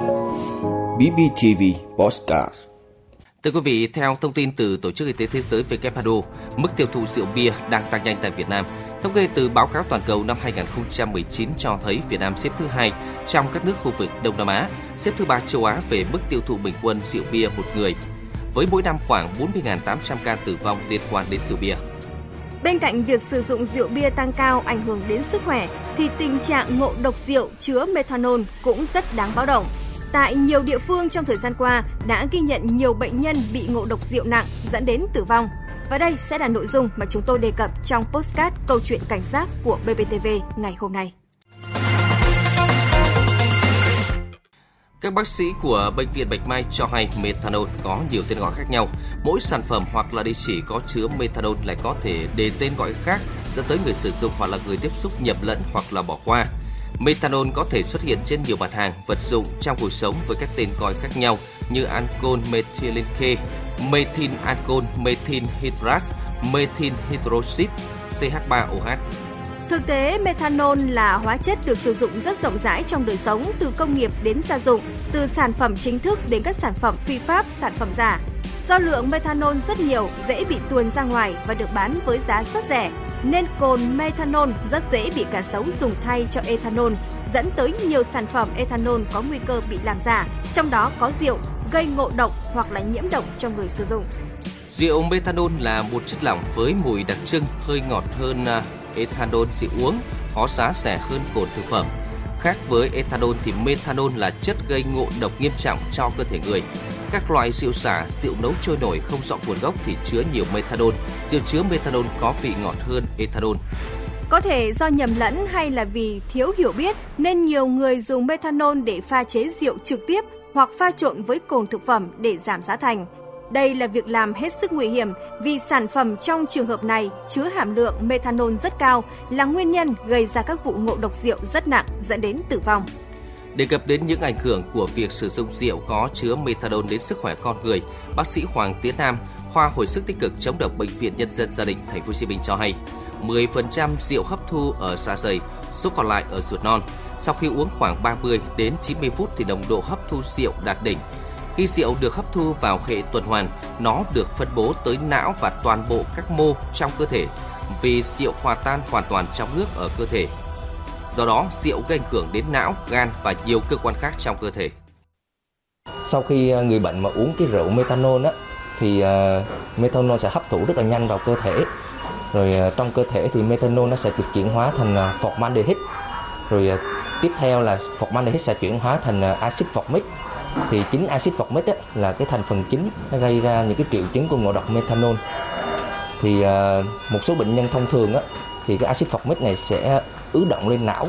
BBTV Postcard Thưa quý vị, theo thông tin từ Tổ chức Y tế Thế giới WHO, mức tiêu thụ rượu bia đang tăng nhanh tại Việt Nam. Thống kê từ báo cáo toàn cầu năm 2019 cho thấy Việt Nam xếp thứ hai trong các nước khu vực Đông Nam Á, xếp thứ ba châu Á về mức tiêu thụ bình quân rượu bia một người, với mỗi năm khoảng 40.800 ca tử vong liên quan đến rượu bia. Bên cạnh việc sử dụng rượu bia tăng cao ảnh hưởng đến sức khỏe, thì tình trạng ngộ độc rượu chứa methanol cũng rất đáng báo động. Tại nhiều địa phương trong thời gian qua đã ghi nhận nhiều bệnh nhân bị ngộ độc rượu nặng dẫn đến tử vong. Và đây sẽ là nội dung mà chúng tôi đề cập trong postcard Câu chuyện cảnh giác của BBTV ngày hôm nay. Các bác sĩ của Bệnh viện Bạch Mai cho hay methanol có nhiều tên gọi khác nhau. Mỗi sản phẩm hoặc là địa chỉ có chứa methanol lại có thể đề tên gọi khác, dẫn tới người sử dụng hoặc là người tiếp xúc nhầm lẫn hoặc là bỏ qua. Methanol có thể xuất hiện trên nhiều mặt hàng, vật dụng trong cuộc sống với các tên gọi khác nhau như alcohol methylene K, methyl alcohol, methyl hydras, methyl hydroxit, CH3OH. Thực tế, methanol là hóa chất được sử dụng rất rộng rãi trong đời sống từ công nghiệp đến gia dụng, từ sản phẩm chính thức đến các sản phẩm phi pháp, sản phẩm giả. Do lượng methanol rất nhiều, dễ bị tuồn ra ngoài và được bán với giá rất rẻ, nên cồn methanol rất dễ bị cả xấu dùng thay cho ethanol, dẫn tới nhiều sản phẩm ethanol có nguy cơ bị làm giả, trong đó có rượu, gây ngộ độc hoặc là nhiễm độc cho người sử dụng. Rượu methanol là một chất lỏng với mùi đặc trưng, hơi ngọt hơn à, ethanol rượu uống, có giá rẻ hơn cồn thực phẩm. Khác với ethanol thì methanol là chất gây ngộ độc nghiêm trọng cho cơ thể người. Các loại rượu xả, rượu nấu trôi nổi không rõ nguồn gốc thì chứa nhiều methanol. Rượu chứa methanol có vị ngọt hơn ethanol. Có thể do nhầm lẫn hay là vì thiếu hiểu biết nên nhiều người dùng methanol để pha chế rượu trực tiếp hoặc pha trộn với cồn thực phẩm để giảm giá thành. Đây là việc làm hết sức nguy hiểm vì sản phẩm trong trường hợp này chứa hàm lượng methanol rất cao là nguyên nhân gây ra các vụ ngộ độc rượu rất nặng dẫn đến tử vong. Đề cập đến những ảnh hưởng của việc sử dụng rượu có chứa methanol đến sức khỏe con người, bác sĩ Hoàng Tiến Nam, khoa hồi sức tích cực chống độc bệnh viện Nhân dân gia đình Thành phố Hồ Chí Minh cho hay, 10% rượu hấp thu ở dạ dày, số còn lại ở ruột non. Sau khi uống khoảng 30 đến 90 phút thì nồng độ hấp thu rượu đạt đỉnh. Khi rượu được hấp thu vào hệ tuần hoàn, nó được phân bố tới não và toàn bộ các mô trong cơ thể vì rượu hòa tan hoàn toàn trong nước ở cơ thể. Do đó, rượu gây ảnh hưởng đến não, gan và nhiều cơ quan khác trong cơ thể. Sau khi à, người bệnh mà uống cái rượu methanol á, thì uh, methanol sẽ hấp thụ rất là nhanh vào cơ thể. Rồi uh, trong cơ thể thì methanol nó sẽ được chuyển hóa thành uh, formaldehyde. Rồi uh, tiếp theo là formaldehyde sẽ chuyển hóa thành uh, axit formic thì chính axit formic á, là cái thành phần chính nó gây ra những cái triệu chứng của ngộ độc methanol thì uh, một số bệnh nhân thông thường á, thì cái axit formic này sẽ ứ động lên não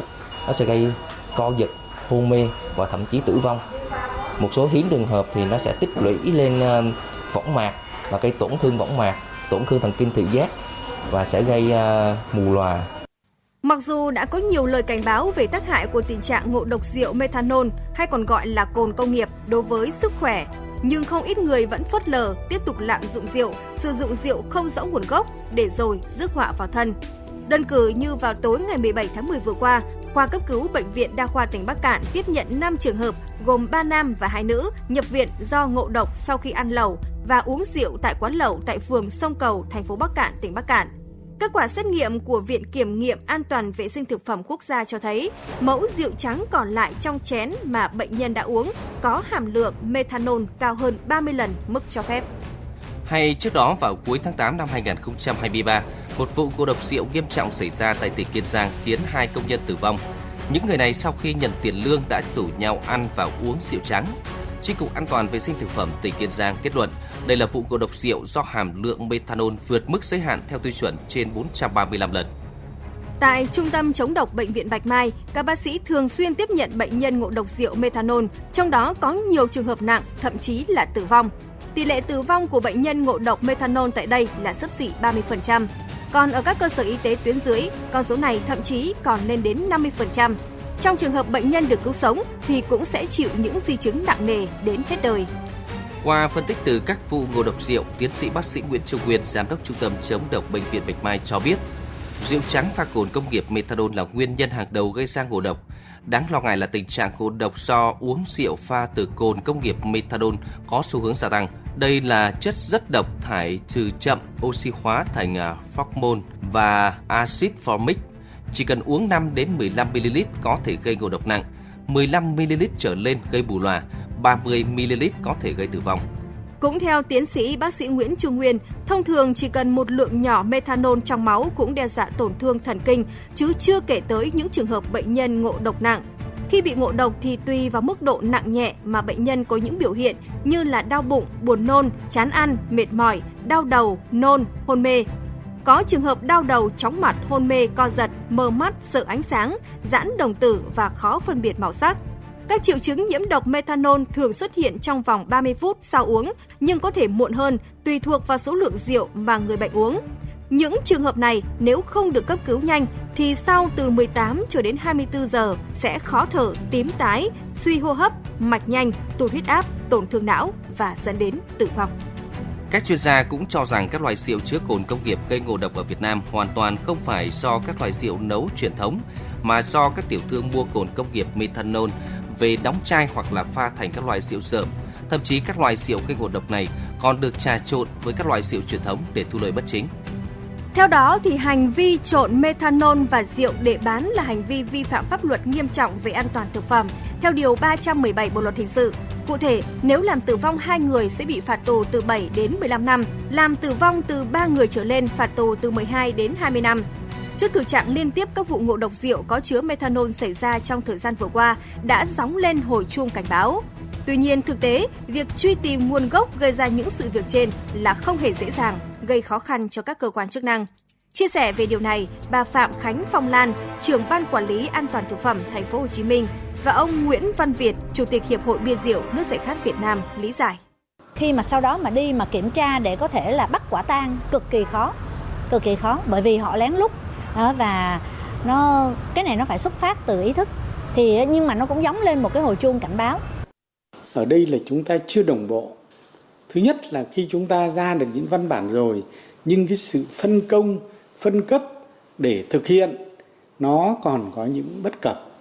nó sẽ gây co giật hôn mê và thậm chí tử vong một số hiếm trường hợp thì nó sẽ tích lũy lên ờ, võng mạc và gây tổn thương võng mạc tổn thương thần kinh thị giác và sẽ gây ờ, mù lòa Mặc dù đã có nhiều lời cảnh báo về tác hại của tình trạng ngộ độc rượu methanol hay còn gọi là cồn công nghiệp đối với sức khỏe, nhưng không ít người vẫn phớt lờ tiếp tục lạm dụng rượu, sử dụng rượu không rõ nguồn gốc để rồi rước họa vào thân. Đơn cử như vào tối ngày 17 tháng 10 vừa qua, khoa cấp cứu bệnh viện Đa khoa tỉnh Bắc Cạn tiếp nhận 5 trường hợp gồm 3 nam và 2 nữ nhập viện do ngộ độc sau khi ăn lẩu và uống rượu tại quán lẩu tại phường Sông Cầu, thành phố Bắc Cạn, tỉnh Bắc Cạn. Kết quả xét nghiệm của Viện Kiểm nghiệm An toàn Vệ sinh Thực phẩm Quốc gia cho thấy mẫu rượu trắng còn lại trong chén mà bệnh nhân đã uống có hàm lượng methanol cao hơn 30 lần mức cho phép. Hay trước đó vào cuối tháng 8 năm 2023, một vụ ngộ độc rượu nghiêm trọng xảy ra tại tỉnh Kiên Giang khiến hai công nhân tử vong. Những người này sau khi nhận tiền lương đã rủ nhau ăn và uống rượu trắng. Chi cục An toàn vệ sinh thực phẩm tỉnh Kiên Giang kết luận đây là vụ ngộ độc rượu do hàm lượng methanol vượt mức giới hạn theo tiêu chuẩn trên 435 lần. Tại Trung tâm chống độc Bệnh viện Bạch Mai, các bác sĩ thường xuyên tiếp nhận bệnh nhân ngộ độc rượu methanol, trong đó có nhiều trường hợp nặng, thậm chí là tử vong. Tỷ lệ tử vong của bệnh nhân ngộ độc methanol tại đây là sấp xỉ 30%. Còn ở các cơ sở y tế tuyến dưới, con số này thậm chí còn lên đến 50%. Trong trường hợp bệnh nhân được cứu sống thì cũng sẽ chịu những di chứng nặng nề đến hết đời. Qua phân tích từ các vụ ngộ độc rượu, tiến sĩ bác sĩ Nguyễn Trung Nguyên, giám đốc trung tâm chống độc bệnh viện Bạch Mai cho biết, rượu trắng pha cồn công nghiệp methanol là nguyên nhân hàng đầu gây ra ngộ độc. Đáng lo ngại là tình trạng ngộ độc do uống rượu pha từ cồn công nghiệp methadone có xu hướng gia tăng. Đây là chất rất độc thải trừ chậm oxy hóa thành à, và axit formic. Chỉ cần uống 5 đến 15 ml có thể gây ngộ độc nặng, 15 ml trở lên gây bù lòa, 30 ml có thể gây tử vong. Cũng theo tiến sĩ bác sĩ Nguyễn Trung Nguyên, thông thường chỉ cần một lượng nhỏ methanol trong máu cũng đe dọa tổn thương thần kinh, chứ chưa kể tới những trường hợp bệnh nhân ngộ độc nặng. Khi bị ngộ độc thì tùy vào mức độ nặng nhẹ mà bệnh nhân có những biểu hiện như là đau bụng, buồn nôn, chán ăn, mệt mỏi, đau đầu, nôn, hôn mê. Có trường hợp đau đầu, chóng mặt, hôn mê, co giật, mờ mắt, sợ ánh sáng, giãn đồng tử và khó phân biệt màu sắc. Các triệu chứng nhiễm độc methanol thường xuất hiện trong vòng 30 phút sau uống, nhưng có thể muộn hơn tùy thuộc vào số lượng rượu mà người bệnh uống. Những trường hợp này nếu không được cấp cứu nhanh thì sau từ 18 cho đến 24 giờ sẽ khó thở, tím tái, suy hô hấp, mạch nhanh, tụt huyết áp, tổn thương não và dẫn đến tử vong. Các chuyên gia cũng cho rằng các loại rượu chứa cồn công nghiệp gây ngộ độc ở Việt Nam hoàn toàn không phải do các loại rượu nấu truyền thống mà do các tiểu thương mua cồn công nghiệp methanol về đóng chai hoặc là pha thành các loại rượu rợm. Thậm chí các loại rượu gây ngộ độc này còn được trà trộn với các loại rượu truyền thống để thu lợi bất chính. Theo đó thì hành vi trộn methanol và rượu để bán là hành vi vi phạm pháp luật nghiêm trọng về an toàn thực phẩm theo điều 317 Bộ luật hình sự. Cụ thể, nếu làm tử vong hai người sẽ bị phạt tù từ 7 đến 15 năm, làm tử vong từ 3 người trở lên phạt tù từ 12 đến 20 năm. Trước thực trạng liên tiếp các vụ ngộ độc rượu có chứa methanol xảy ra trong thời gian vừa qua đã sóng lên hồi chuông cảnh báo. Tuy nhiên, thực tế, việc truy tìm nguồn gốc gây ra những sự việc trên là không hề dễ dàng, gây khó khăn cho các cơ quan chức năng. Chia sẻ về điều này, bà Phạm Khánh Phong Lan, trưởng ban quản lý an toàn thực phẩm thành phố Hồ Chí Minh và ông Nguyễn Văn Việt, chủ tịch Hiệp hội Bia rượu nước giải khát Việt Nam lý giải. Khi mà sau đó mà đi mà kiểm tra để có thể là bắt quả tang cực kỳ khó, cực kỳ khó bởi vì họ lén lút và nó cái này nó phải xuất phát từ ý thức thì nhưng mà nó cũng giống lên một cái hồi chuông cảnh báo ở đây là chúng ta chưa đồng bộ thứ nhất là khi chúng ta ra được những văn bản rồi nhưng cái sự phân công phân cấp để thực hiện nó còn có những bất cập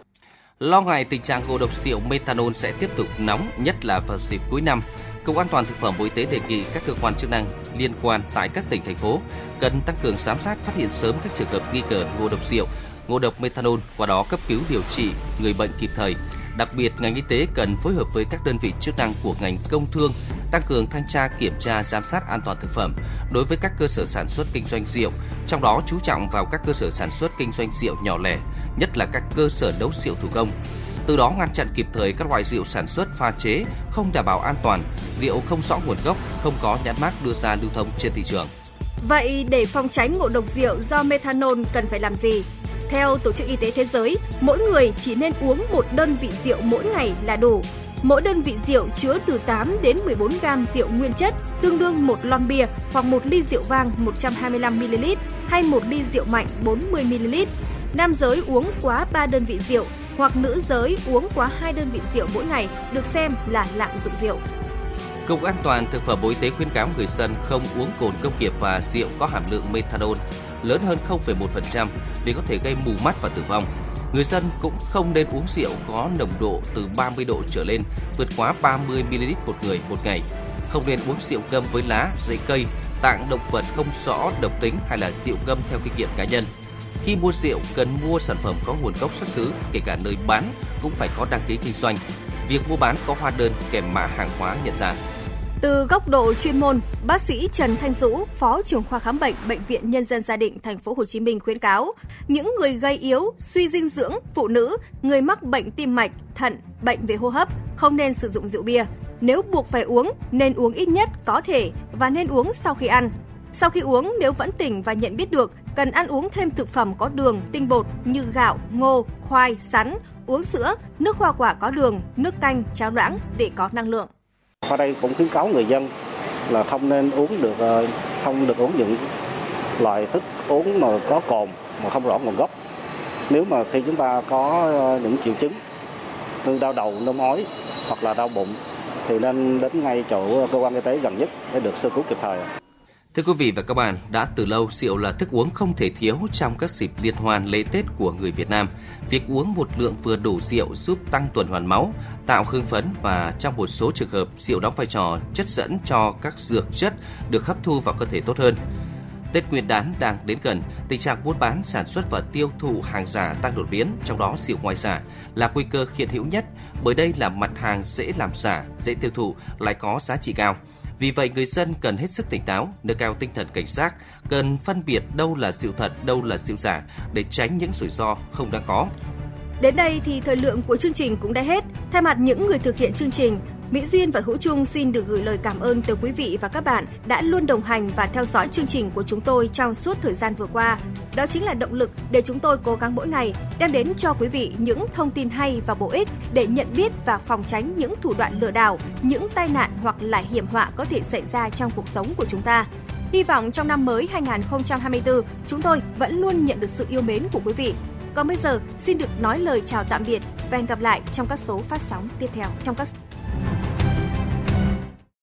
Lo ngại tình trạng ngộ độc rượu methanol sẽ tiếp tục nóng, nhất là vào dịp cuối năm. Cục An toàn thực phẩm Bộ Y tế đề nghị các cơ quan chức năng liên quan tại các tỉnh thành phố cần tăng cường giám sát phát hiện sớm các trường hợp nghi ngờ ngộ độc rượu, ngộ độc methanol, qua đó cấp cứu điều trị người bệnh kịp thời. Đặc biệt, ngành y tế cần phối hợp với các đơn vị chức năng của ngành công thương tăng cường thanh tra kiểm tra giám sát an toàn thực phẩm đối với các cơ sở sản xuất kinh doanh rượu, trong đó chú trọng vào các cơ sở sản xuất kinh doanh rượu nhỏ lẻ, nhất là các cơ sở nấu rượu thủ công. Từ đó ngăn chặn kịp thời các loại rượu sản xuất pha chế không đảm bảo an toàn, rượu không rõ nguồn gốc, không có nhãn mác đưa ra lưu thông trên thị trường. Vậy để phòng tránh ngộ độc rượu do methanol cần phải làm gì? Theo Tổ chức Y tế Thế giới, mỗi người chỉ nên uống một đơn vị rượu mỗi ngày là đủ. Mỗi đơn vị rượu chứa từ 8 đến 14 gram rượu nguyên chất, tương đương một lon bia hoặc một ly rượu vang 125 ml hay một ly rượu mạnh 40 ml. Nam giới uống quá 3 đơn vị rượu hoặc nữ giới uống quá 2 đơn vị rượu mỗi ngày được xem là lạm dụng rượu. Cục An toàn thực phẩm Bộ Y tế khuyến cáo người dân không uống cồn công nghiệp và rượu có hàm lượng methanol lớn hơn 0,1% vì có thể gây mù mắt và tử vong. Người dân cũng không nên uống rượu có nồng độ từ 30 độ trở lên, vượt quá 30 ml một người một ngày. Không nên uống rượu ngâm với lá, rễ cây, tạng động vật không rõ độc tính hay là rượu ngâm theo kinh nghiệm cá nhân. Khi mua rượu cần mua sản phẩm có nguồn gốc xuất xứ, kể cả nơi bán cũng phải có đăng ký kinh doanh. Việc mua bán có hóa đơn kèm mã hàng hóa nhận dạng. Từ góc độ chuyên môn, bác sĩ Trần Thanh Dũ, Phó trưởng khoa khám bệnh Bệnh viện Nhân dân Gia định Thành phố Hồ Chí Minh khuyến cáo, những người gây yếu, suy dinh dưỡng, phụ nữ, người mắc bệnh tim mạch, thận, bệnh về hô hấp không nên sử dụng rượu bia. Nếu buộc phải uống, nên uống ít nhất có thể và nên uống sau khi ăn. Sau khi uống, nếu vẫn tỉnh và nhận biết được, cần ăn uống thêm thực phẩm có đường, tinh bột như gạo, ngô, khoai, sắn, uống sữa, nước hoa quả có đường, nước canh, cháo loãng để có năng lượng. Qua đây cũng khuyến cáo người dân là không nên uống được ờ, không được uống những loại thức uống mà có cồn mà không rõ nguồn gốc. Nếu mà khi chúng ta có ờ, những triệu chứng như đau đầu, nôn ói hoặc là đau bụng thì nên đến ngay chỗ ờ, cơ quan y tế gần nhất để được sơ cứu kịp thời. Thưa quý vị và các bạn, đã từ lâu rượu là thức uống không thể thiếu trong các dịp liên hoan lễ Tết của người Việt Nam. Việc uống một lượng vừa đủ rượu giúp tăng tuần hoàn máu, tạo hưng phấn và trong một số trường hợp rượu đóng vai trò chất dẫn cho các dược chất được hấp thu vào cơ thể tốt hơn. Tết Nguyên đán đang đến gần, tình trạng buôn bán, sản xuất và tiêu thụ hàng giả tăng đột biến, trong đó rượu ngoại giả là nguy cơ hiện hữu nhất bởi đây là mặt hàng dễ làm giả, dễ tiêu thụ, lại có giá trị cao. Vì vậy, người dân cần hết sức tỉnh táo, nâng cao tinh thần cảnh giác, cần phân biệt đâu là sự thật, đâu là sự giả để tránh những rủi ro không đáng có. Đến đây thì thời lượng của chương trình cũng đã hết. Thay mặt những người thực hiện chương trình, Mỹ Duyên và Hữu Trung xin được gửi lời cảm ơn tới quý vị và các bạn đã luôn đồng hành và theo dõi chương trình của chúng tôi trong suốt thời gian vừa qua. Đó chính là động lực để chúng tôi cố gắng mỗi ngày đem đến cho quý vị những thông tin hay và bổ ích để nhận biết và phòng tránh những thủ đoạn lừa đảo, những tai nạn hoặc là hiểm họa có thể xảy ra trong cuộc sống của chúng ta. Hy vọng trong năm mới 2024, chúng tôi vẫn luôn nhận được sự yêu mến của quý vị. Còn bây giờ, xin được nói lời chào tạm biệt và hẹn gặp lại trong các số phát sóng tiếp theo. Trong các